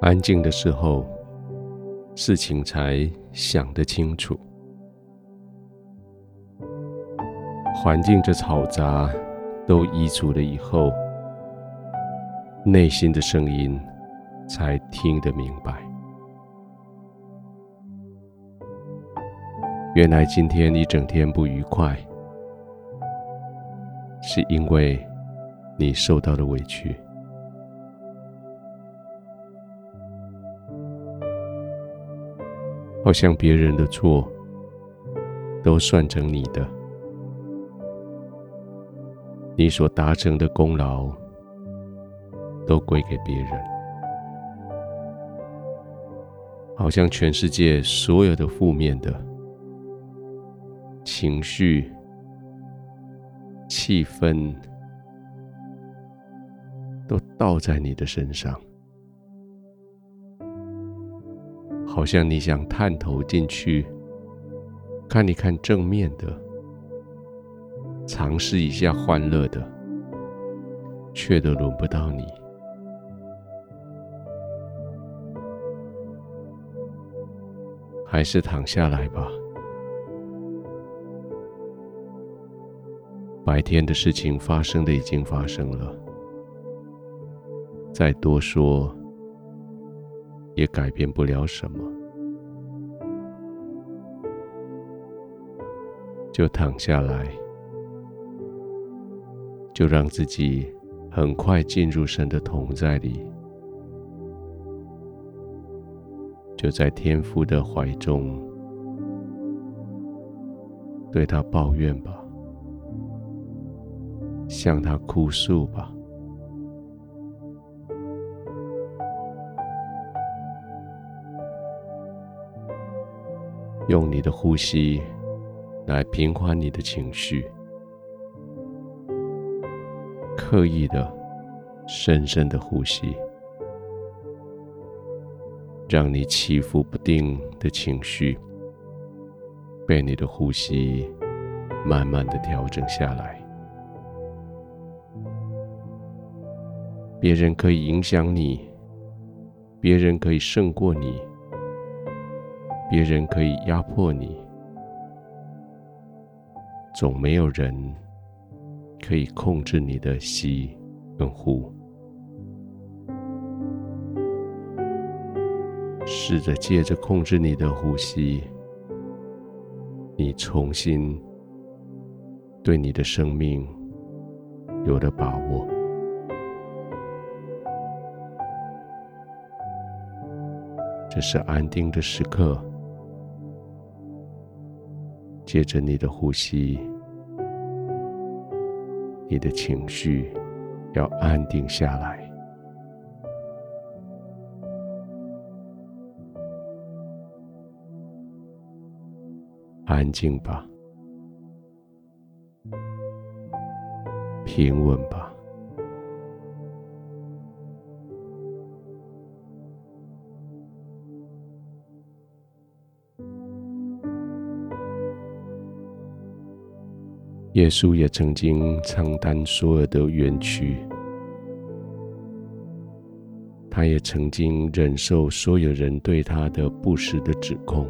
安静的时候，事情才想得清楚；环境这嘈杂都移除了以后，内心的声音才听得明白。原来今天一整天不愉快，是因为你受到了委屈。好像别人的错都算成你的，你所达成的功劳都归给别人，好像全世界所有的负面的情绪、气氛都倒在你的身上。好像你想探头进去看一看正面的，尝试一下欢乐的，却都轮不到你。还是躺下来吧。白天的事情发生的已经发生了，再多说，也改变不了什么，就躺下来，就让自己很快进入神的同在里，就在天父的怀中，对他抱怨吧，向他哭诉吧。用你的呼吸来平缓你的情绪，刻意的、深深的呼吸，让你起伏不定的情绪被你的呼吸慢慢的调整下来。别人可以影响你，别人可以胜过你。别人可以压迫你，总没有人可以控制你的吸跟呼。试着借着控制你的呼吸，你重新对你的生命有了把握。这是安定的时刻。借着你的呼吸，你的情绪要安定下来。安静吧，平稳吧。耶稣也曾经承担所有的冤屈，他也曾经忍受所有人对他的不实的指控，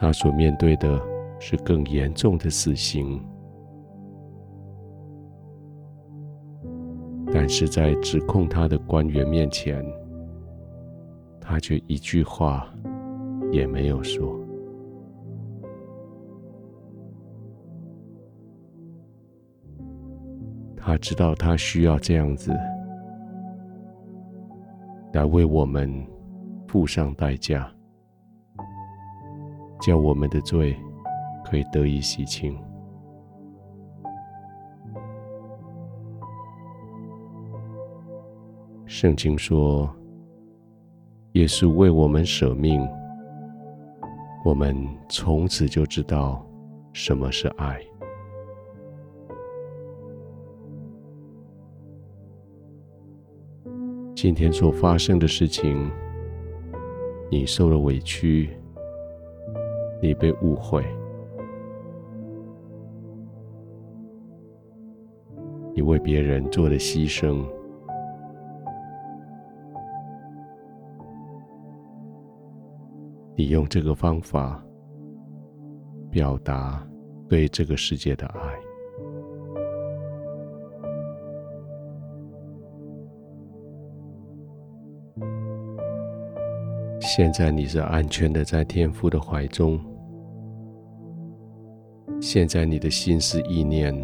他所面对的是更严重的死刑，但是在指控他的官员面前，他却一句话也没有说。他知道他需要这样子来为我们付上代价，叫我们的罪可以得以洗清。圣经说，耶稣为我们舍命，我们从此就知道什么是爱。今天所发生的事情，你受了委屈，你被误会，你为别人做了牺牲。你用这个方法表达对这个世界的爱。现在你是安全的，在天父的怀中。现在你的心思意念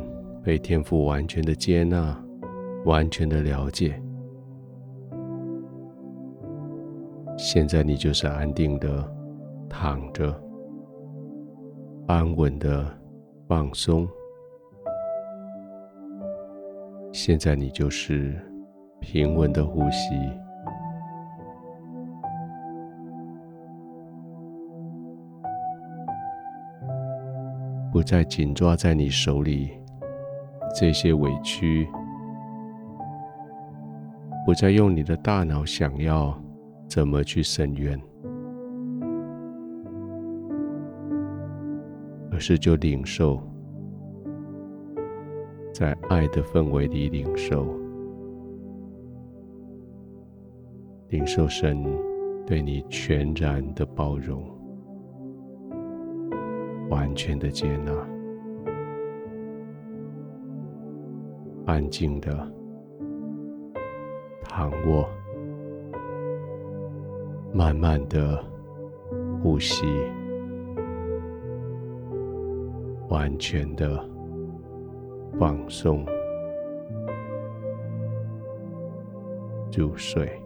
被天父完全的接纳，完全的了解。现在你就是安定的躺着，安稳的放松。现在你就是平稳的呼吸。不再紧抓在你手里这些委屈，不再用你的大脑想要怎么去伸冤，而是就领受，在爱的氛围里领受，领受神对你全然的包容。完全的接纳，安静的躺卧，慢慢的呼吸，完全的放松，入睡。